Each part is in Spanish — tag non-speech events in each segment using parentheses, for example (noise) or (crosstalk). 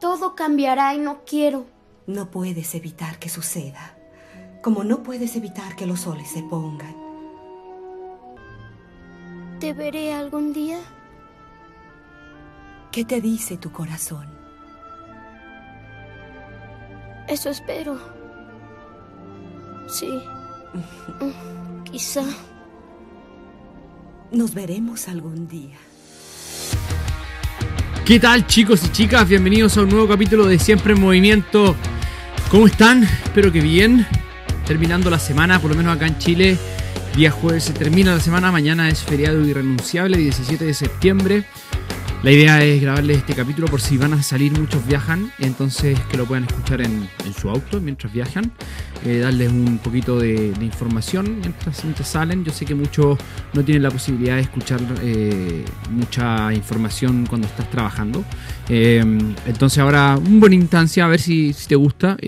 Todo cambiará y no quiero. No puedes evitar que suceda, como no puedes evitar que los soles se pongan. ¿Te veré algún día? ¿Qué te dice tu corazón? Eso espero. Sí. (laughs) Quizá. Nos veremos algún día. ¿Qué tal chicos y chicas? Bienvenidos a un nuevo capítulo de Siempre en Movimiento. ¿Cómo están? Espero que bien. Terminando la semana, por lo menos acá en Chile. Día jueves se termina la semana, mañana es feriado irrenunciable, 17 de septiembre. La idea es grabarles este capítulo por si van a salir, muchos viajan, entonces que lo puedan escuchar en, su auto mientras viajan, eh, darles un poquito de, información mientras, salen. Yo sé que muchos no tienen la posibilidad de escuchar eh, mucha información cuando estás trabajando. Eh, entonces ahora, una buena instancia, a ver si te gusta.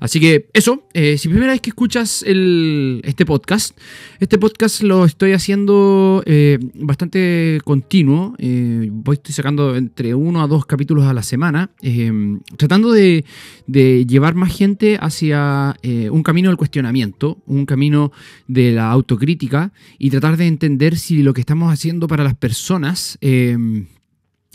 Así que eso, eh, si primera vez que escuchas este podcast, este podcast lo estoy haciendo eh, bastante continuo. Eh, voy estoy sacando entre uno a dos capítulos a la semana, tratando de, de, llevar más gente hacia un camino del cuestionamiento, un camino de la autocrítica y tratar de entender si lo que estamos haciendo para las personas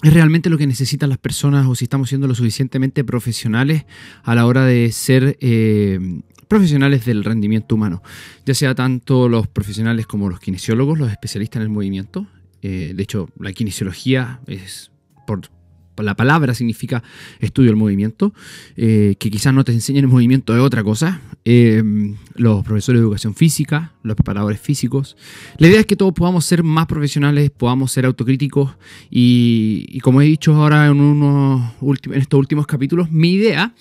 es realmente lo que necesitan las personas o si estamos siendo lo suficientemente profesionales a la hora de ser eh, profesionales del rendimiento humano, ya sea tanto los profesionales como los kinesiólogos, los especialistas en el movimiento. Eh, de hecho, la kinesiología es por la palabra significa estudio del movimiento, eh, que quizás no te enseñen el movimiento de otra cosa. Eh, los profesores de educación física, los preparadores físicos. La idea es que todos podamos ser más profesionales, podamos ser autocríticos y, como he dicho ahora en, unos estos últimos capítulos, mi idea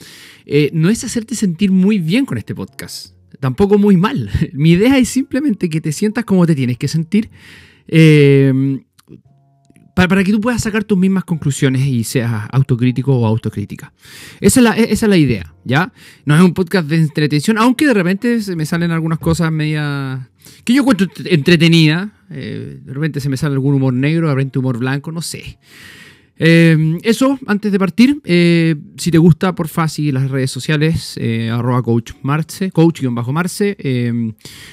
eh, no es hacerte sentir muy bien con este podcast, tampoco muy mal. (laughs) Mi idea es simplemente que te sientas como te tienes que sentir para, que tú puedas sacar tus mismas conclusiones y seas autocrítico o autocrítica. Esa es la, esa es la idea, ¿ya? No es un podcast de entretención, aunque de repente se me salen algunas cosas media que yo encuentro entretenida. Eh, de repente se me sale algún humor negro, de repente humor blanco, no sé. Eh, eso, antes de partir, eh, si te gusta, porfa, sigue las redes sociales, eh, arroba coach marce, coach-marce.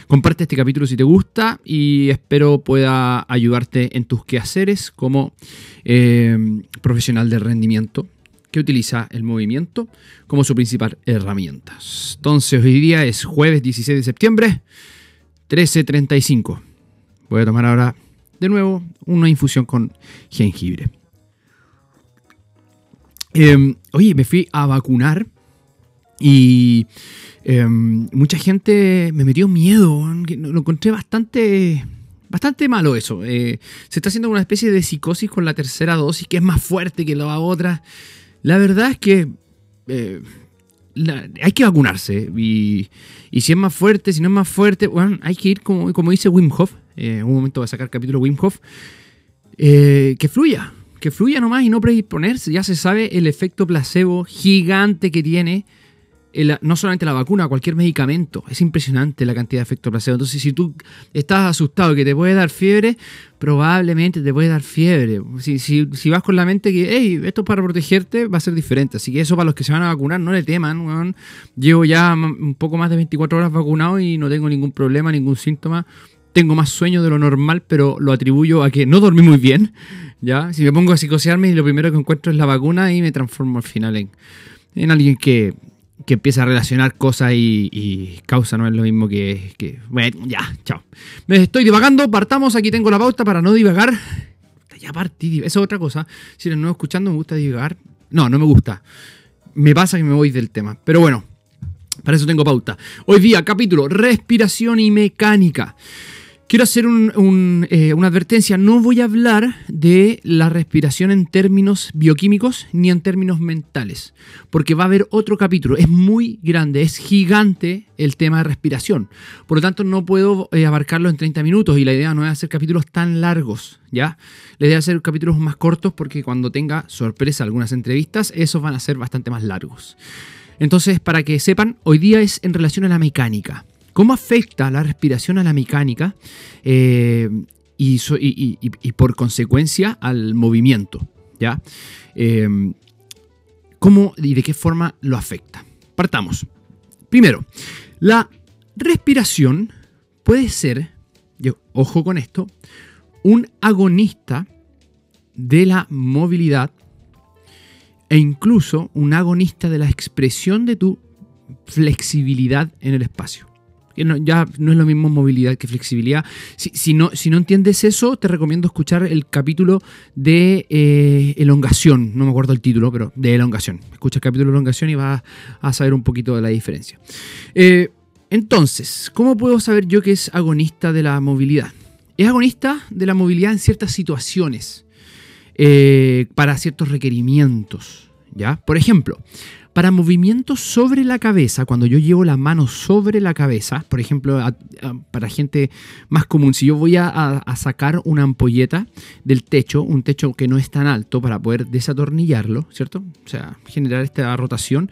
comparte este capítulo si te gusta y espero pueda ayudarte en tus quehaceres como profesional de rendimiento que utiliza el movimiento como su principal herramienta. Entonces, hoy día es jueves 16 de septiembre, 13.35. Voy a tomar ahora de nuevo una infusión con jengibre. Em, oye, me fui a vacunar y em, mucha gente me metió miedo. Lo encontré bastante, bastante malo eso. Eh, se está haciendo una especie de psicosis con la tercera dosis que es más fuerte que la otra. La verdad es que eh, hay que vacunarse. Y, si es más fuerte, si no es más fuerte, bueno, hay que ir como, como dice Wim Hof. Eh, en un momento va a sacar capítulo Wim Hof. que fluya, que fluya nomás y no predisponerse. Ya se sabe el efecto placebo gigante que tiene no solamente la vacuna, cualquier medicamento. Es impresionante la cantidad de efecto placebo. Entonces, si tú estás asustado que te puede dar fiebre, probablemente te puede dar fiebre. Si, vas con la mente que, hey, esto es para protegerte, va a ser diferente. Así que eso para los que se van a vacunar, no le teman. Llevo ya un poco más de 24 horas vacunado y no tengo ningún problema, ningún síntoma tengo más sueño de lo normal, pero lo atribuyo a que no dormí muy bien. ¿ya? Si me pongo a psicosearme y lo primero que encuentro es la vacuna y me transformo al final en, en alguien que, que empieza a relacionar cosas y, causa no es lo mismo que, que, Bueno, ya, chao. Me estoy divagando, partamos, aquí tengo la pauta para no divagar. Ya partí, eso es otra cosa. Si nuevo escuchando, me gusta divagar. No, no me gusta. Me pasa que me voy del tema. Pero bueno, para eso tengo pauta. Hoy día, capítulo, respiración y mecánica. Quiero hacer eh, una advertencia. No voy a hablar de la respiración en términos bioquímicos ni en términos mentales, porque va a haber otro capítulo. Es muy grande, es gigante el tema de respiración. Por lo tanto, no puedo eh, abarcarlo en 30 minutos y la idea no es hacer capítulos tan largos, ¿ya? La idea es hacer capítulos más cortos porque cuando tenga sorpresa algunas entrevistas, esos van a ser bastante más largos. Entonces, para que sepan, hoy día es en relación a la mecánica. ¿Cómo afecta la respiración a la mecánica eh, y, por consecuencia al movimiento? ¿ya? Eh, ¿Cómo y de qué forma lo afecta? Partamos. Primero, la respiración puede ser, yo, ojo con esto, un agonista de la movilidad e incluso un agonista de la expresión de tu flexibilidad en el espacio. Ya no es lo mismo movilidad que flexibilidad. Si, no, si no, entiendes eso, te recomiendo escuchar el capítulo de eh, elongación. No me acuerdo el título, pero de elongación. Escucha el capítulo de elongación y vas a saber un poquito de la diferencia. Eh, entonces, ¿cómo puedo saber yo que es agonista de la movilidad? Es agonista de la movilidad en ciertas situaciones, eh, para ciertos requerimientos. ¿ya? Por ejemplo, para movimientos sobre la cabeza, cuando yo llevo la mano sobre la cabeza, por ejemplo, para gente más común, si yo voy a, sacar una ampolleta del techo, un techo que no es tan alto para poder desatornillarlo, ¿cierto? O sea, generar esta rotación,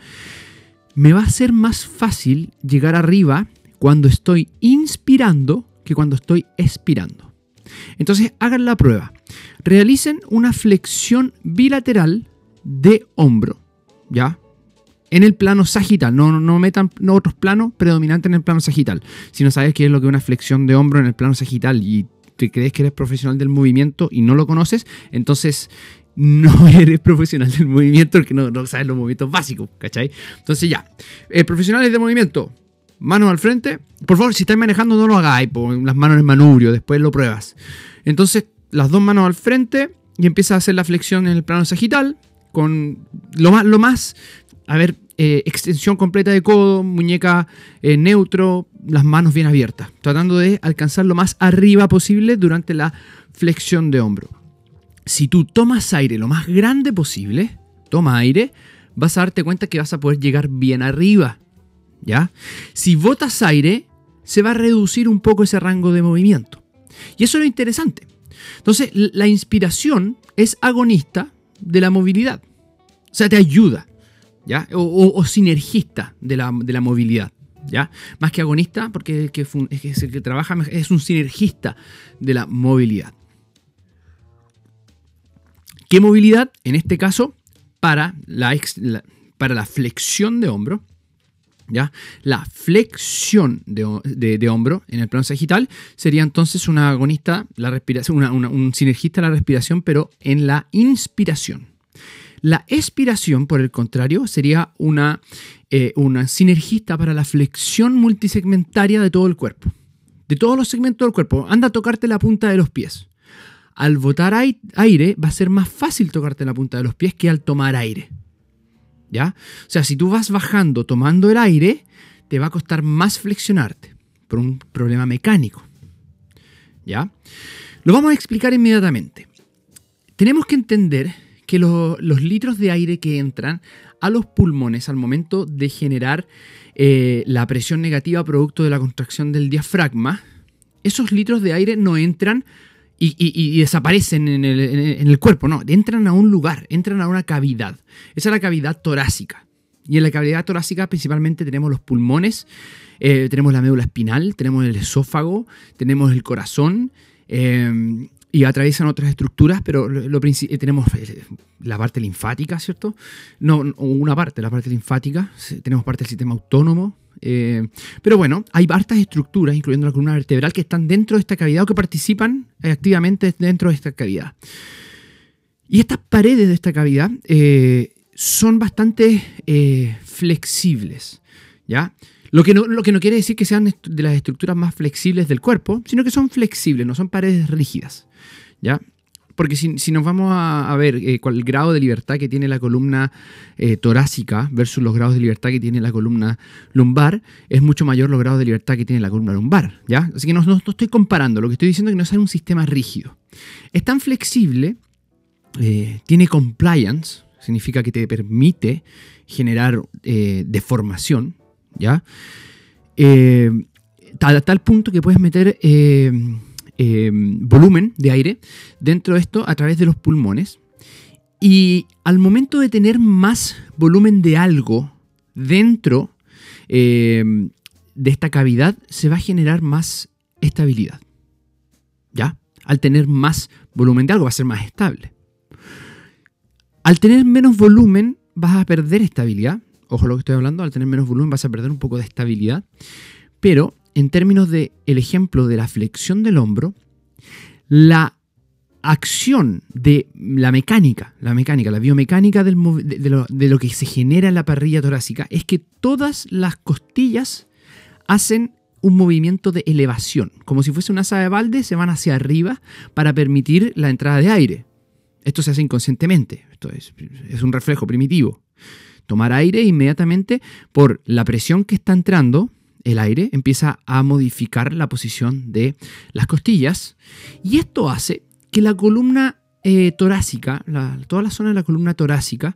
me va a ser más fácil llegar arriba cuando estoy inspirando que cuando estoy expirando. Entonces, hagan la prueba. Realicen una flexión bilateral de hombro, ¿ya? En el plano sagital. No, no metan otros planos predominantes en el plano sagital. Si no sabes qué es lo que es una flexión de hombro en el plano sagital y te crees que eres profesional del movimiento y no lo conoces, entonces no (laughs) eres profesional del movimiento porque no, sabes los movimientos básicos, ¿cachai? Entonces ya, eh, profesionales del movimiento, manos al frente. Por favor, si estás manejando no lo hagáis, las manos en manubrio, después lo pruebas. Entonces, las dos manos al frente y empiezas a hacer la flexión en el plano sagital con lo más, lo más a ver, eh, extensión completa de codo, muñeca eh, neutro, las manos bien abiertas, tratando de alcanzar lo más arriba posible durante la flexión de hombro. Si tú tomas aire lo más grande posible, toma aire, vas a darte cuenta que vas a poder llegar bien arriba. ¿Ya? Si botas aire, se va a reducir un poco ese rango de movimiento. Y eso es lo interesante. Entonces, la inspiración es agonista de la movilidad. O sea, te ayuda. O, sinergista de la, movilidad. ¿Ya? Más que agonista, porque es, el que trabaja, es un sinergista de la movilidad. ¿Qué movilidad? En este caso, para la, para la flexión de hombro, ¿ya? La flexión de, hombro en el plano sagital sería entonces una agonista, la respiración, un sinergista de la respiración, pero en la inspiración. La expiración, por el contrario, sería una, eh, una sinergista para la flexión multisegmentaria de todo el cuerpo. De todos los segmentos del cuerpo. Anda a tocarte la punta de los pies. Al botar aire va a ser más fácil tocarte la punta de los pies que al tomar aire. ¿Ya? O sea, si tú vas bajando tomando el aire, te va a costar más flexionarte por un problema mecánico. ¿Ya? Lo vamos a explicar inmediatamente. Tenemos que entender que los litros de aire que entran a los pulmones al momento de generar eh, la presión negativa producto de la contracción del diafragma, esos litros de aire no entran y, desaparecen en el, cuerpo, no, entran a un lugar, entran a una cavidad. Esa es la cavidad torácica. Y en la cavidad torácica principalmente tenemos los pulmones, eh, tenemos la médula espinal, tenemos el esófago, tenemos el corazón, eh, y atraviesan otras estructuras, pero lo, eh, tenemos eh, la parte linfática, ¿cierto? No, una parte, la parte linfática, tenemos parte del sistema autónomo, eh, pero bueno, hay hartas estructuras, incluyendo la columna vertebral, que están dentro de esta cavidad o que participan activamente dentro de esta cavidad. Y estas paredes de esta cavidad son bastante flexibles, ¿ya? Lo que, no, lo que no quiere decir que sean de las estructuras más flexibles del cuerpo, sino que son flexibles, no son paredes rígidas. ¿ya? Porque si, nos vamos a, ver eh, el grado de libertad que tiene la columna eh, torácica versus los grados de libertad que tiene la columna lumbar, es mucho mayor los grados de libertad que tiene la columna lumbar. ¿ya? Así que no, estoy comparando, lo que estoy diciendo es que no es un sistema rígido. Es tan flexible, eh, tiene compliance, significa que te permite generar deformación, ¿ya? a tal punto que puedes meter Em, volumen de aire dentro de esto a través de los pulmones. Y al momento de tener más volumen de algo dentro em, de esta cavidad, se va a generar más estabilidad. ¿Ya? Al tener más volumen de algo va a ser más estable. Al tener menos volumen vas a perder estabilidad. Ojo lo que estoy hablando, al tener menos volumen vas a perder un poco de estabilidad. Pero en términos del el ejemplo de la flexión del hombro, la acción de la mecánica, la mecánica, la biomecánica de, lo, de, lo, que se genera en la parrilla torácica es que todas las costillas hacen un movimiento de elevación, como si fuese una asa de balde, se van hacia arriba para permitir la entrada de aire. Esto se hace inconscientemente, esto es, es un reflejo primitivo. Tomar aire inmediatamente por la presión que está entrando, el aire empieza a modificar la posición de las costillas y esto hace que la columna eh, torácica, toda la zona de la columna torácica,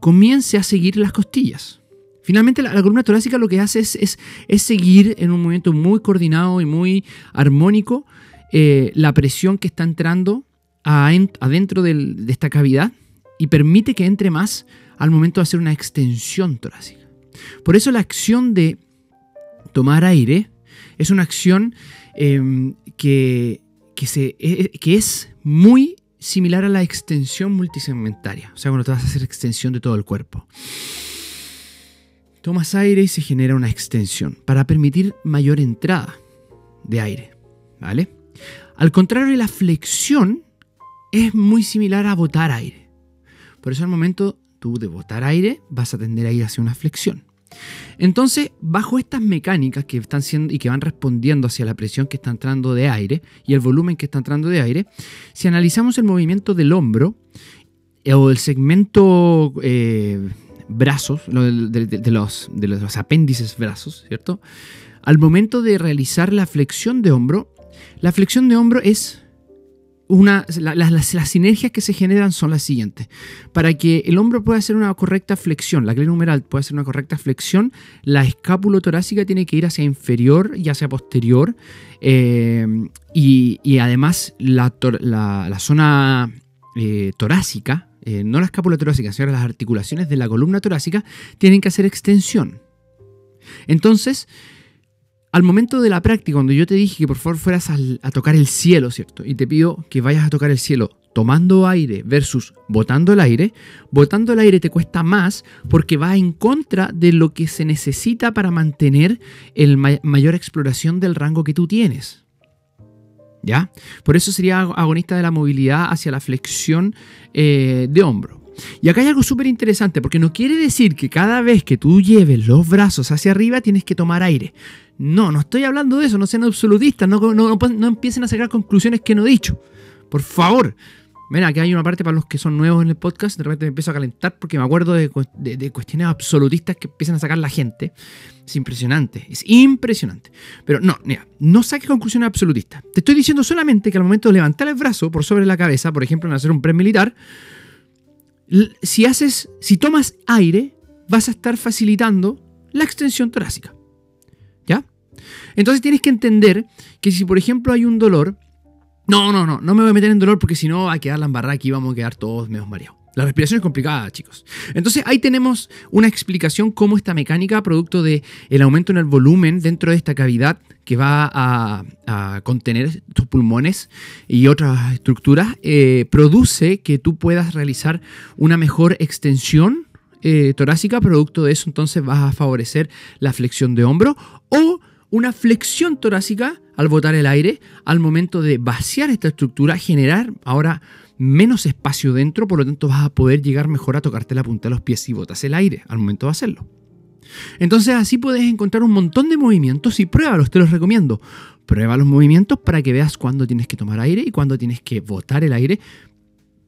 comience a seguir las costillas. Finalmente, la, columna torácica lo que hace es, es, es, seguir en un movimiento muy coordinado y muy armónico eh, la presión que está entrando adentro de esta cavidad y permite que entre más al momento de hacer una extensión torácica. Por eso la acción de tomar aire es una acción eh, que, que, se, que es muy similar a la extensión multisegmentaria. O sea, cuando te vas a hacer extensión de todo el cuerpo. Tomas aire y se genera una extensión para permitir mayor entrada de aire. ¿Vale? Al contrario, la flexión es muy similar a botar aire. Por eso al momento tú de botar aire vas a tender a ir hacia una flexión. Entonces, bajo estas mecánicas que están siendo y que van respondiendo hacia la presión que está entrando de aire y el volumen que está entrando de aire, si analizamos el movimiento del hombro eh, o del segmento eh, brazos, de, de, los, de los apéndices brazos, ¿cierto? Al momento de realizar la flexión de hombro, la flexión de hombro es una, las, sinergias que se generan son las siguientes. Para que el hombro pueda hacer una correcta flexión, la glena humeral pueda hacer una correcta flexión, la escápula torácica tiene que ir hacia inferior y hacia posterior. Eh, y, además la, zona eh, torácica, eh, no la escápula torácica, sino las articulaciones de la columna torácica, tienen que hacer extensión. Entonces, al momento de la práctica, cuando yo te dije que por favor fueras a tocar el cielo, ¿cierto? Y te pido que vayas a tocar el cielo tomando aire versus botando el aire, botando el aire te cuesta más porque va en contra de lo que se necesita para mantener el mayor exploración del rango que tú tienes. ¿Ya? Por eso sería agonista de la movilidad hacia la flexión eh, de hombro. Y acá hay algo súper interesante, porque no quiere decir que cada vez que tú lleves los brazos hacia arriba tienes que tomar aire. No, no estoy hablando de eso, no sean absolutistas, no, no, empiecen a sacar conclusiones que no he dicho. Por favor. Mira, aquí hay una parte para los que son nuevos en el podcast, de repente me empiezo a calentar porque me acuerdo de, de, cuestiones absolutistas que empiezan a sacar la gente. Es impresionante, es impresionante. Pero no, mira, no saques conclusiones absolutistas. Te estoy diciendo solamente que al momento de levantar el brazo por sobre la cabeza, por ejemplo, en hacer un pre militar, si haces, si tomas aire, vas a estar facilitando la extensión torácica. ¿Ya? Entonces tienes que entender que si por ejemplo hay un dolor, no, no, no, no me voy a meter en dolor porque si no va a quedar la embarrada aquí y vamos a quedar todos medio mareados. La respiración es complicada, chicos. Entonces ahí tenemos una explicación cómo esta mecánica, producto del el aumento en el volumen dentro de esta cavidad que va a, contener tus pulmones y otras estructuras, eh, produce que tú puedas realizar una mejor extensión eh, torácica. Producto de eso entonces vas a favorecer la flexión de hombro o una flexión torácica al botar el aire al momento de vaciar esta estructura, generar ahora menos espacio dentro, por lo tanto vas a poder llegar mejor a tocarte la punta de los pies si botas el aire al momento de hacerlo. Entonces así puedes encontrar un montón de movimientos y pruébalos, te los recomiendo. Prueba los movimientos para que veas cuándo tienes que tomar aire y cuándo tienes que botar el aire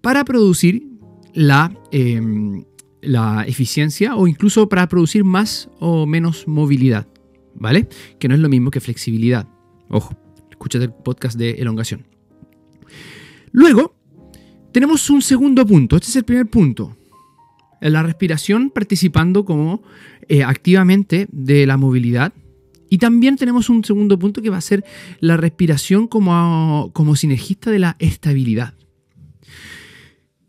para producir la, em, la eficiencia o incluso para producir más o menos movilidad, ¿vale? Que no es lo mismo que flexibilidad. Ojo, escúchate el podcast de elongación. Luego, tenemos un segundo punto, este es el primer punto. La respiración participando como eh, activamente de la movilidad. Y también tenemos un segundo punto que va a ser la respiración como, como sinergista de la estabilidad.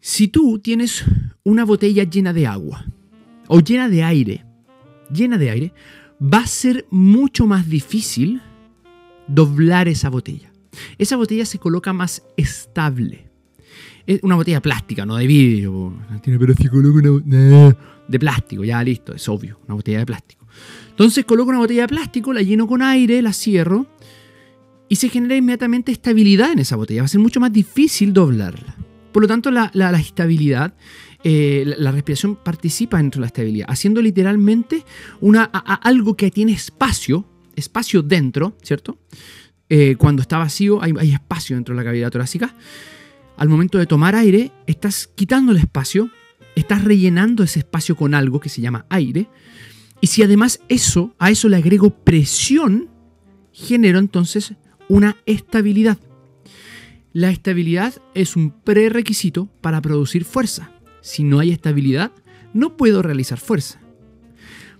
Si tú tienes una botella llena de agua o llena de aire, llena de aire, va a ser mucho más difícil doblar esa botella. Esa botella se coloca más estable Es una botella plástica, no de vidrio. Tiene, pero si coloco una de plástico, ya listo, es obvio, una botella de plástico. Entonces coloco una botella de plástico, la lleno con aire, la cierro y se genera inmediatamente estabilidad en esa botella. Va a ser mucho más difícil doblarla. Por lo tanto, la, estabilidad, eh, la, respiración participa dentro de la estabilidad, haciendo literalmente una, algo que tiene espacio, espacio dentro, ¿cierto? Eh, cuando está vacío hay, hay espacio dentro de la cavidad torácica. Al momento de tomar aire, estás quitando el espacio, estás rellenando ese espacio con algo que se llama aire. Y si además eso, a eso le agrego presión, genero entonces una estabilidad. La estabilidad es un prerequisito para producir fuerza. Si no hay estabilidad, no puedo realizar fuerza.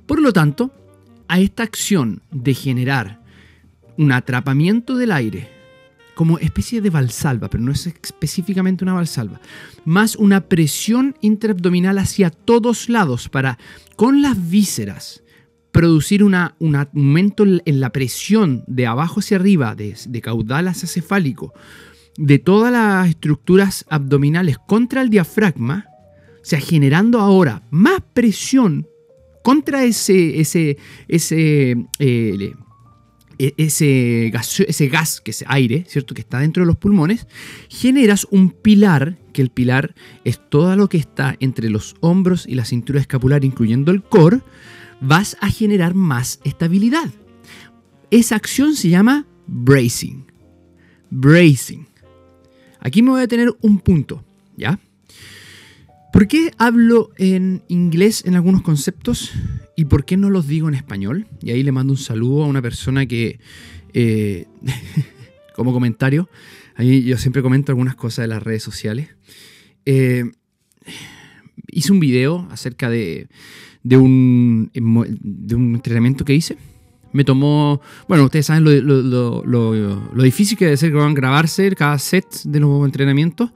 Por lo tanto, a esta acción de generar un atrapamiento del aire como especie de valsalva, pero no es específicamente una valsalva, más una presión interabdominal hacia todos lados para, con las vísceras, producir un aumento en la presión de abajo hacia arriba, de, caudal hacia cefálico, de todas las estructuras abdominales contra el diafragma, o sea, generando ahora más presión contra ese, eh, ese, gas, ese gas, que es aire, ¿cierto? Que está dentro de los pulmones, generas un pilar, que el pilar es todo lo que está entre los hombros y la cintura escapular, incluyendo el core, vas a generar más estabilidad. Esa acción se llama bracing. Bracing. Aquí me voy a tener un punto, ¿ya? ¿Por qué hablo en inglés en algunos conceptos y por qué no los digo en español? Y ahí le mando un saludo a una persona que, eh, (laughs) como comentario, ahí yo siempre comento algunas cosas de las redes sociales. Eh, hice un video acerca de, de, un, de un entrenamiento que hice. Me tomó, bueno, ustedes saben lo, lo difícil que debe ser grabarse cada set de los entrenamientos.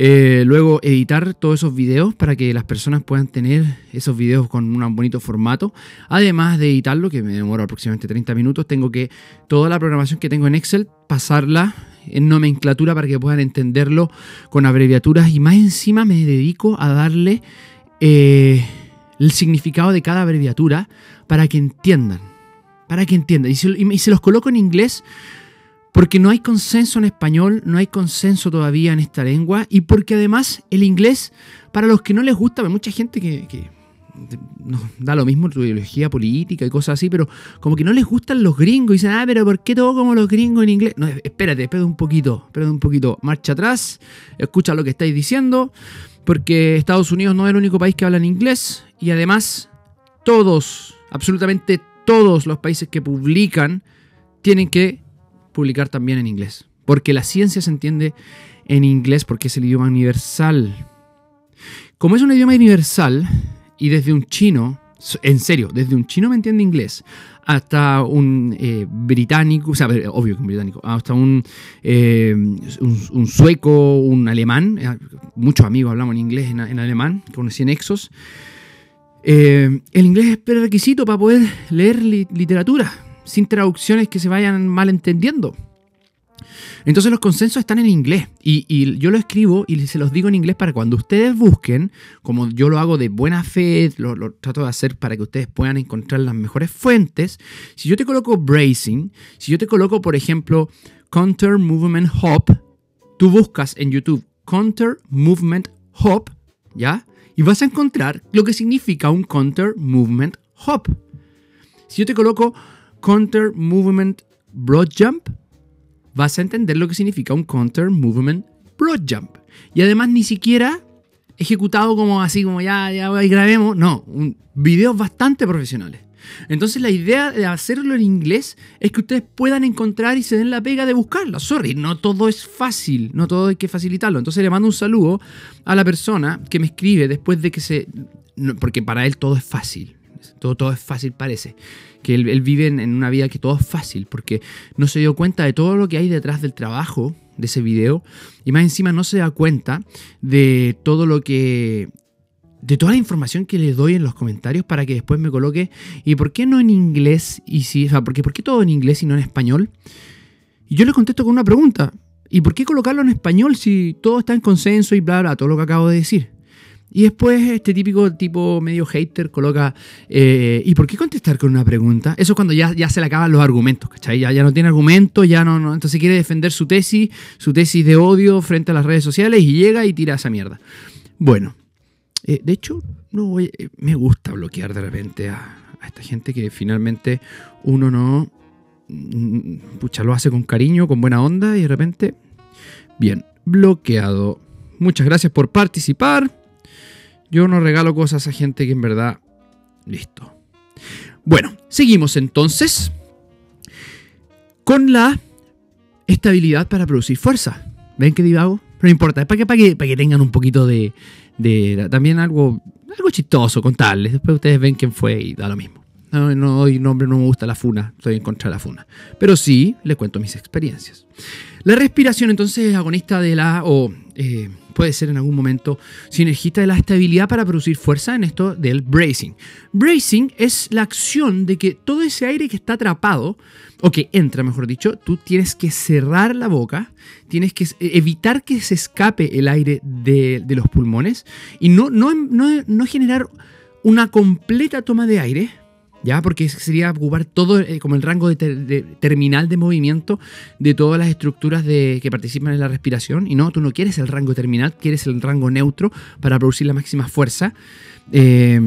Eh, luego editar todos esos videos para que las personas puedan tener esos videos con un bonito formato. Además de editarlo, que me demora aproximadamente 30 minutos, tengo que toda la programación que tengo en Excel pasarla en nomenclatura para que puedan entenderlo con abreviaturas y más encima me dedico a darle eh, el significado de cada abreviatura para que entiendan. Para que entiendan. y se los coloco en inglés porque no hay consenso en español, no hay consenso todavía en esta lengua y porque además el inglés, para los que no les gusta, hay mucha gente que, nos da lo mismo tu ideología política y cosas así, pero como que no les gustan los gringos y dicen, ah, pero ¿por qué todo como los gringos en inglés? No, espérate, espérate un poquito, espérate un poquito, marcha atrás, escucha lo que estáis diciendo, porque Estados Unidos no es el único país que habla en inglés y además todos, absolutamente todos los países que publican tienen que publicar también en inglés. Porque la ciencia se entiende en inglés porque es el idioma universal. Como es un idioma universal y desde un chino, en serio, desde un chino me entiende inglés, hasta un eh, británico, o sea, obvio que un británico, hasta un, eh, sueco, un alemán, eh, muchos amigos hablamos en inglés, en, alemán, conocí en Exos. el inglés es prerequisito para poder leer literatura sin traducciones que se vayan mal entendiendo. Entonces los consensos están en inglés y, yo lo escribo y se los digo en inglés para cuando ustedes busquen, como yo lo hago de buena fe, lo, trato de hacer para que ustedes puedan encontrar las mejores fuentes. Si yo te coloco bracing, si yo te coloco, por ejemplo, Counter Movement Hop, tú buscas en YouTube Counter Movement Hop, ¿ya? Y vas a encontrar lo que significa un Counter Movement Hop. Si yo te coloco Counter Movement Broad Jump, vas a entender lo que significa un Counter Movement Broad Jump. Y además ni siquiera ejecutado como así, como ya, ya grabemos. No, videos bastante profesionales. Entonces la idea de hacerlo en inglés es que ustedes puedan encontrar y se den la pega de buscarlo. Sorry, no todo es fácil, no todo hay que facilitarlo. Entonces le mando un saludo a la persona que me escribe después de que se... porque para él todo es fácil. Todo, todo es fácil parece que él, vive en, una vida que todo es fácil, porque no se dio cuenta de todo lo que hay detrás del trabajo de ese video, y más encima no se da cuenta de todo lo que de toda la información que le doy en los comentarios para que después me coloque. ¿Y por qué no en inglés? Y si, o sea, ¿por qué, ¿por qué todo en inglés y no en español? Y yo le contesto con una pregunta. ¿Y por qué colocarlo en español si todo está en consenso y bla, bla, todo lo que acabo de decir? Y después este típico tipo medio hater coloca, eh, ¿y por qué contestar con una pregunta? Eso es cuando ya, ya se le acaban los argumentos, ¿cachai? Ya, ya no tiene argumentos, ya no, no, entonces quiere defender su tesis, su tesis de odio frente a las redes sociales y llega y tira esa mierda. Bueno, eh, de hecho, no voy- eh, me gusta bloquear de repente a, esta gente que finalmente uno no, mm, pucha, lo hace con cariño, con buena onda y de repente, bien, bloqueado. Muchas gracias por participar. Yo no regalo cosas a gente que en verdad... Listo. Bueno, seguimos entonces con la estabilidad para producir fuerza. ¿Ven qué divago? Pero no importa, es para que, para que, para que tengan un poquito de, de- También algo, algo chistoso contarles. Después ustedes ven quién fue y da lo mismo. No, no nombre, no me gusta la funa, estoy en contra de la funa. Pero sí, les cuento mis experiencias. La respiración entonces es agonista de la, o eh, puede ser en algún momento sinergista de la estabilidad para producir fuerza en esto del bracing. Bracing es la acción de que todo ese aire que está atrapado, o que entra mejor dicho, tú tienes que cerrar la boca, tienes que evitar que se escape el aire de, de los pulmones y no, no, no, no generar una completa toma de aire, ¿ya? Porque sería ocupar todo eh, como el rango de ter- de terminal de movimiento de todas las estructuras de, que participan en la respiración. Y no, tú no quieres el rango terminal, quieres el rango neutro para producir la máxima fuerza. eh,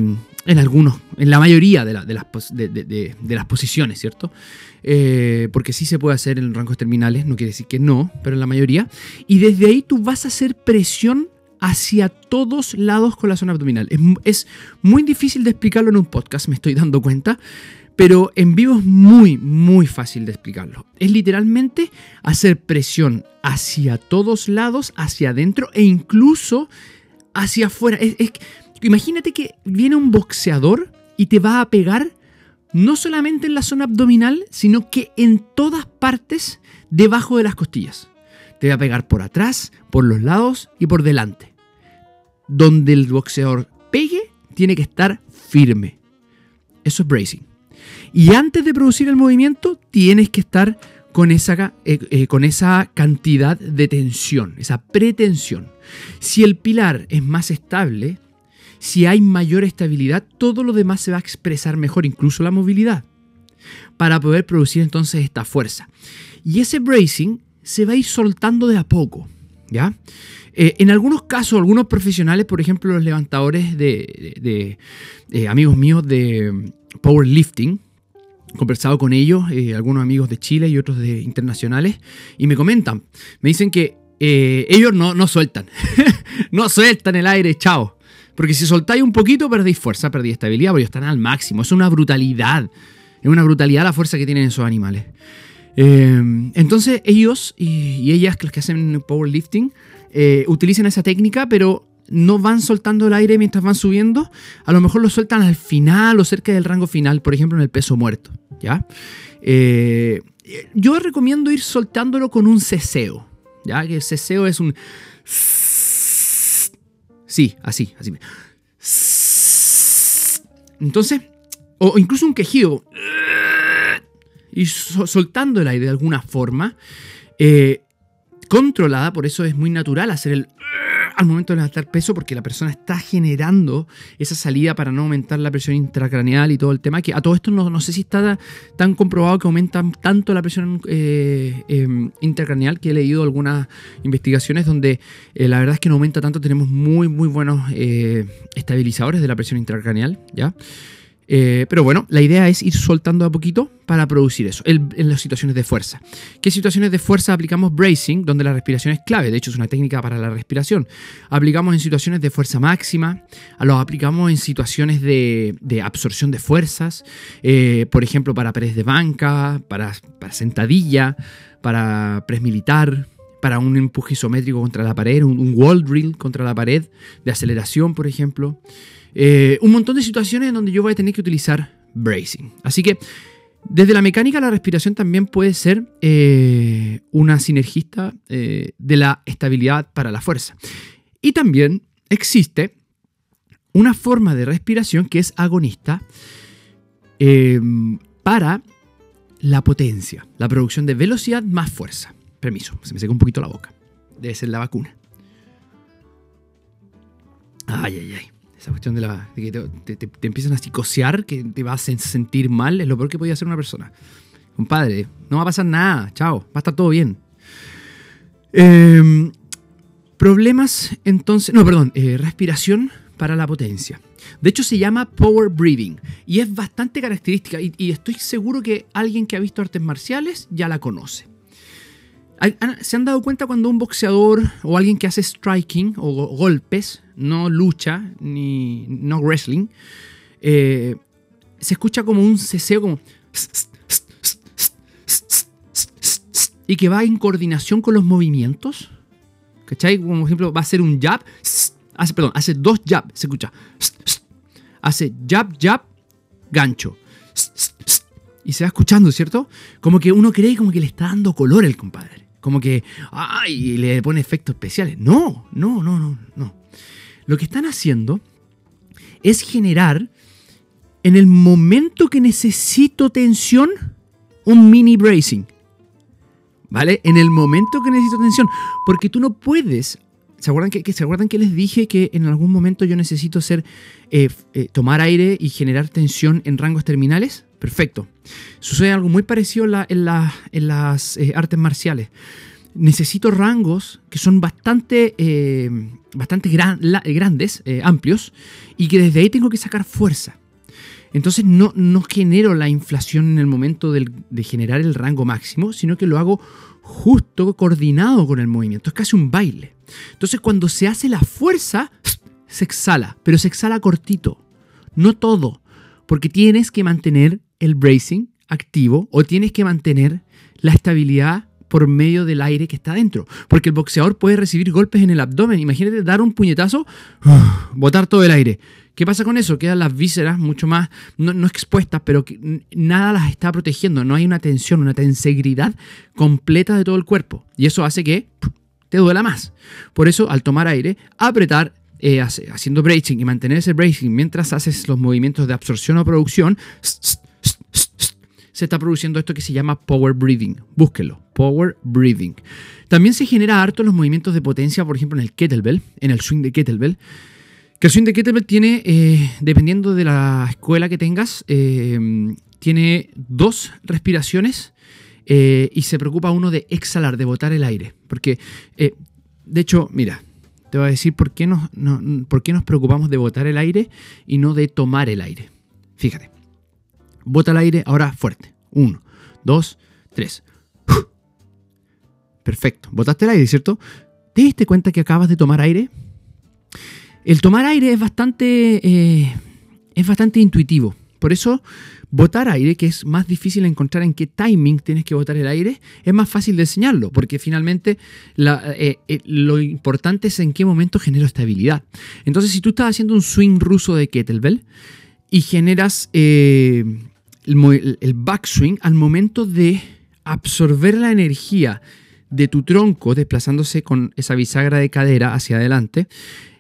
en algunos, en la mayoría de las posiciones, ¿cierto? Eh, porque sí se puede hacer en rangos terminales, no quiere decir que no, pero en la mayoría. Y desde ahí tú vas a hacer presión hacia todos lados con la zona abdominal. Es, es muy difícil de explicarlo en un podcast, me estoy dando cuenta, pero en vivo es muy, muy fácil de explicarlo. Es literalmente hacer presión hacia todos lados, hacia adentro e incluso hacia afuera. Imagínate que viene un boxeador y te va a pegar no solamente en la zona abdominal, sino que en todas partes debajo de las costillas. Te va a pegar por atrás, por los lados y por delante. Donde el boxeador pegue, tiene que estar firme. Eso es bracing. Y antes de producir el movimiento, tienes que estar con esa, eh, eh, con esa cantidad de tensión, esa pretensión. Si el pilar es más estable, si hay mayor estabilidad, todo lo demás se va a expresar mejor, incluso la movilidad, para poder producir entonces esta fuerza. Y ese bracing se va a ir soltando de a poco, ¿ya? Eh, en algunos casos, algunos profesionales, por ejemplo, los levantadores de, eh, amigos míos de mm, powerlifting, conversado con ellos, eh, algunos amigos de Chile y otros de internacionales, y me comentan, me dicen que ellos no, no sueltan, (laughs) no sueltan el aire, chao. Porque si soltáis un poquito, perdéis fuerza, perdéis estabilidad, porque están al máximo. Es una brutalidad. Es una brutalidad la fuerza que tienen esos animales. Entonces ellos y, y ellas, los que hacen powerlifting, eh, utilizan esa técnica, pero no van soltando el aire mientras van subiendo. A lo mejor lo sueltan al final o cerca del rango final, por ejemplo en el peso muerto. ¿ya? Eh, yo recomiendo ir soltándolo con un ceseo. ¿ya? Que el ceseo es un... Sí, así, así. Entonces, o incluso un quejido. Y so- soltando el aire de alguna forma, eh, controlada, por eso es muy natural hacer el al momento de levantar peso, porque la persona está generando esa salida para no aumentar la presión intracraneal y todo el tema. Que a todo esto no, no sé si está tan comprobado que aumenta tanto la presión eh, eh, intracraneal, que he leído algunas investigaciones donde eh, la verdad es que no aumenta tanto. Tenemos muy, muy buenos eh, estabilizadores de la presión intracraneal, ¿ya? Eh, pero bueno, la idea es ir soltando a poquito para producir eso, en las situaciones de fuerza. ¿Qué situaciones de fuerza aplicamos bracing, donde la respiración es clave? De hecho, es una técnica para la respiración. Aplicamos en situaciones de fuerza máxima, a lo aplicamos en situaciones de, absorción de fuerzas, eh, por ejemplo, para press de banca, para, sentadilla, para press militar, para un empuje isométrico contra la pared, un wall drill contra la pared, de aceleración, por ejemplo. Eh, un montón de situaciones en donde yo voy a tener que utilizar bracing. Así que desde la mecánica la respiración también puede ser eh, una sinergista eh, de la estabilidad para la fuerza. Y también existe una forma de respiración que es agonista eh, para la potencia, la producción de velocidad más fuerza. Permiso, se me secó un poquito la boca. Debe ser la vacuna. Ay, ay, ay. Esa cuestión de, la, de que te, empiezan a psicosear, que te vas a sentir mal, es lo peor que podía hacer una persona. Compadre, no va a pasar nada. Chao, va a estar todo bien. Em, problemas, entonces. No, perdón. eh, respiración para la potencia. De hecho, se llama power breathing y es bastante característica. Y estoy seguro que alguien que ha visto artes marciales ya la conoce. ¿Se han dado cuenta cuando un boxeador o alguien que hace striking o go- golpes, no lucha ni no wrestling, eh, se escucha como un ceseo como y que va en coordinación con los movimientos? ¿Cachai? Como ejemplo va a hacer un jab, hace, perdón, hace dos jabs, se escucha. Hace jab, jab, gancho. Y se va escuchando, ¿cierto? Como que uno cree como que le está dando color el compadre. Como que, ay, le pone efectos especiales. No, no, no, no, no. Lo que están haciendo es generar, en el momento que necesito tensión, un mini bracing. ¿Vale? En el momento que necesito tensión. Porque tú no puedes. ¿Se acuerdan que, que- ¿se acuerdan que les dije que en algún momento yo necesito hacer, eh, eh, tomar aire y generar tensión en rangos terminales? Perfecto. Sucede algo muy parecido en, la- en la- en las eh, artes marciales. Necesito rangos que son bastante, eh, bastante la- grandes, eh, amplios, y que desde ahí tengo que sacar fuerza. Entonces no, genero la inflación en el momento de generar el rango máximo, sino que lo hago justo coordinado con el movimiento. Es casi un baile. Entonces cuando se hace la fuerza, se exhala, pero se exhala cortito. No todo, porque tienes que mantener el bracing activo o tienes que mantener la estabilidad por medio del aire que está dentro. Porque el boxeador puede recibir golpes en el abdomen. Imagínate dar un puñetazo, botar todo el aire. ¿Qué pasa con eso? Quedan las vísceras mucho más, no, no expuestas, pero nada las está protegiendo. No hay una tensión, una tensegridad completa de todo el cuerpo. Y eso hace que te duela más. Por eso, al tomar aire, apretar, eh, haciendo bracing y mantener ese bracing mientras haces los movimientos de absorción o producción, se está produciendo esto que se llama power breathing. Búsquelo, power breathing. También se genera harto los movimientos de potencia, por ejemplo, en el kettlebell, en el swing de kettlebell. Que el swing de kettlebell tiene, eh, dependiendo de la escuela que tengas, eh, tiene dos respiraciones eh, y se preocupa uno de exhalar, de botar el aire. Porque, de hecho, mira, te voy a decir por qué, nos, no- por qué nos preocupamos de botar el aire y no de tomar el aire. Fíjate. Bota el aire ahora fuerte. Uno, dos, tres. Perfecto. Botaste el aire, ¿cierto? ¿Te diste cuenta que acabas de tomar aire? El tomar aire es bastante, eh, es bastante intuitivo. Por eso, botar aire, que es más difícil encontrar en qué timing tienes que botar el aire, es más fácil de enseñarlo, porque finalmente eh, eh, lo importante es en qué momento genero estabilidad. Entonces, si tú estás haciendo un swing ruso de kettlebell y generas el, backswing al momento de absorber la energía de tu tronco desplazándose con esa bisagra de cadera hacia adelante,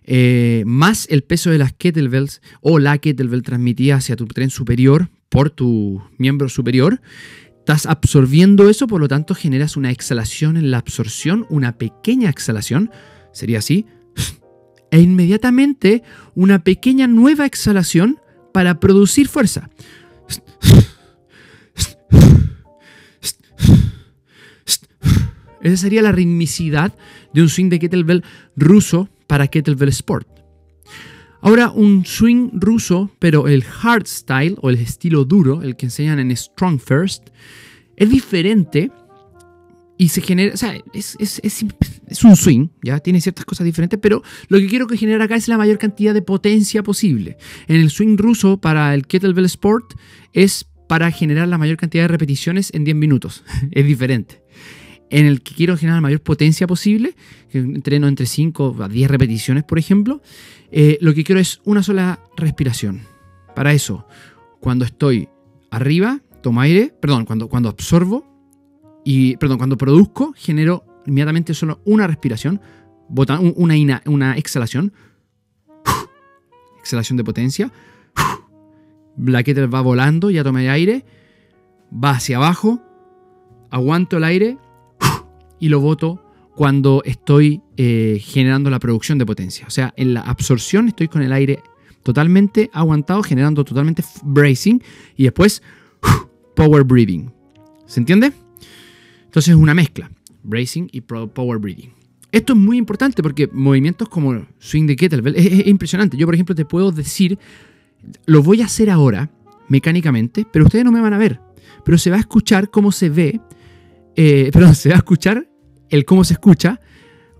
eh, más el peso de las kettlebells o la kettlebell transmitida hacia tu tren superior por tu miembro superior, estás absorbiendo eso, por lo tanto generas una exhalación en la absorción, una pequeña exhalación, sería así, e inmediatamente una pequeña nueva exhalación para producir fuerza. Esa sería la ritmicidad de un swing de kettlebell ruso para kettlebell sport. Ahora, un swing ruso, pero el hard style o el estilo duro, el que enseñan en Strong First, es diferente y se genera, o sea, es, es- es- un swing, ya tiene ciertas cosas diferentes, pero lo que quiero que genere acá es la mayor cantidad de potencia posible. En el swing ruso para el kettlebell sport es para generar la mayor cantidad de repeticiones en 10 minutos, (laughs) es diferente. En el que quiero generar la mayor potencia posible, que entreno entre 5 a 10 repeticiones, por ejemplo, eh, lo que quiero es una sola respiración. Para eso, cuando estoy arriba, tomo aire, perdón, cuando, cuando absorbo y, perdón, cuando produzco, genero inmediatamente solo una respiración, una, ina- una exhalación, exhalación de potencia, la va volando, ya tomé aire, va hacia abajo, aguanto el aire y lo boto cuando estoy eh, generando la producción de potencia. O sea, en la absorción estoy con el aire totalmente aguantado, generando totalmente bracing y después power breathing. ¿Se entiende? Entonces es una mezcla, bracing y power breathing. Esto es muy importante porque movimientos como swing de kettlebell es, impresionante. Yo, por ejemplo, te puedo decir, lo voy a hacer ahora mecánicamente, pero ustedes no me van a ver. Pero se va a escuchar cómo se ve, eh, (laughs) perdón, se va a escuchar el cómo se escucha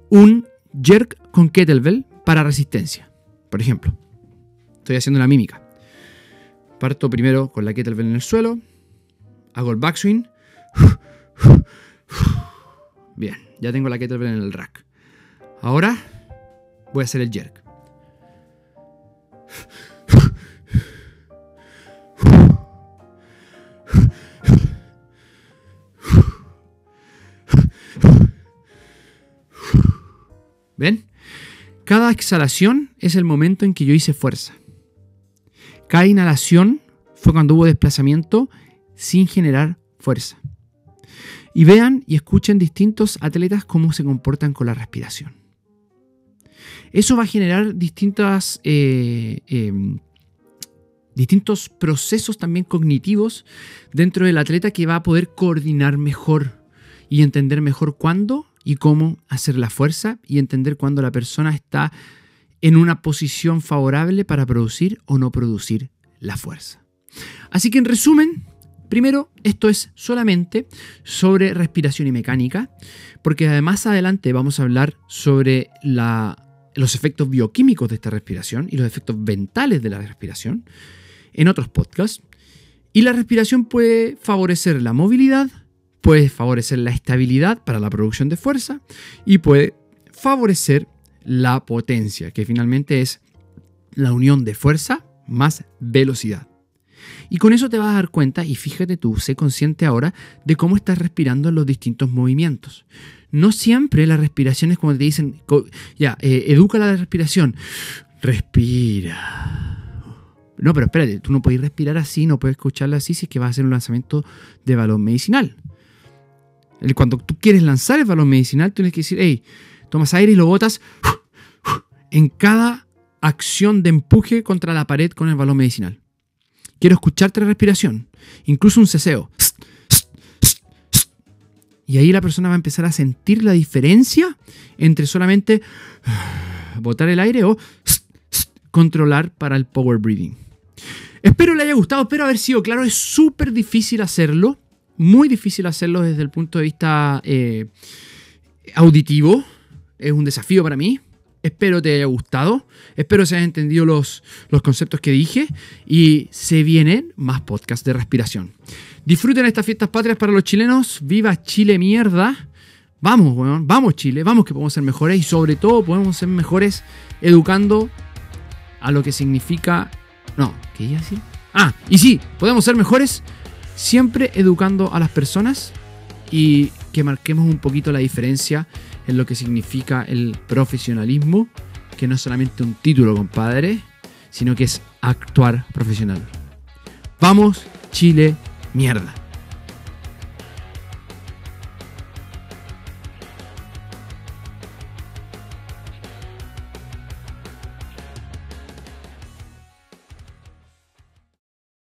un jerk con kettlebell para resistencia. Por ejemplo, estoy haciendo la mímica. Parto primero con la kettlebell en el suelo, hago el backswing. Bien, ya tengo la kettlebell en el rack. Ahora voy a hacer el jerk. ¿Ven? Cada exhalación es el momento en que yo hice fuerza. Cada inhalación fue cuando hubo desplazamiento sin generar fuerza. Y vean y escuchen distintos atletas cómo se comportan con la respiración. Eso va a generar distintas, eh, em, distintos procesos también cognitivos dentro del atleta que va a poder coordinar mejor y entender mejor cuándo y cómo hacer la fuerza y entender cuándo la persona está en una posición favorable para producir o no producir la fuerza. Así que en resumen, primero, esto es solamente sobre respiración y mecánica, porque además adelante vamos a hablar sobre los efectos bioquímicos de esta respiración y los efectos mentales de la respiración en otros podcasts. Y la respiración puede favorecer la movilidad, puede favorecer la estabilidad para la producción de fuerza y puede favorecer la potencia, que finalmente es la unión de fuerza más velocidad. Y con eso te vas a dar cuenta, y fíjate tú, sé consciente ahora de cómo estás respirando en los distintos movimientos. No siempre la respiración es como te dicen, ya, eh, educa la respiración. Respira. No, pero espérate, tú no puedes respirar así, no puedes escucharla así si es que vas a hacer un lanzamiento de balón medicinal. Cuando tú quieres lanzar el balón medicinal, tienes que decir, hey, tomas aire y lo botas en cada acción de empuje contra la pared con el balón medicinal. Quiero escucharte la respiración, incluso un ceseo. Y ahí la persona va a empezar a sentir la diferencia entre solamente botar el aire o controlar para el power breathing. Espero le haya gustado, espero haber sido claro. Es súper difícil hacerlo muy difícil hacerlo desde el punto de vista eh, auditivo. Es un desafío para mí. Espero te haya gustado. Espero se hayan entendido los, los conceptos que dije. Y se vienen más podcasts de respiración. Disfruten estas fiestas patrias para los chilenos. Viva Chile mierda. Vamos, weón. Vamos Chile. Vamos que podemos ser mejores. Y sobre todo podemos ser mejores educando a lo que significa... No, ¿qué iba a decir? Ah, y sí, podemos ser mejores siempre educando a las personas y que marquemos un poquito la diferencia en lo que significa el profesionalismo, que no es solamente un título, compadre, sino que es actuar profesional. Vamos, Chile, mierda.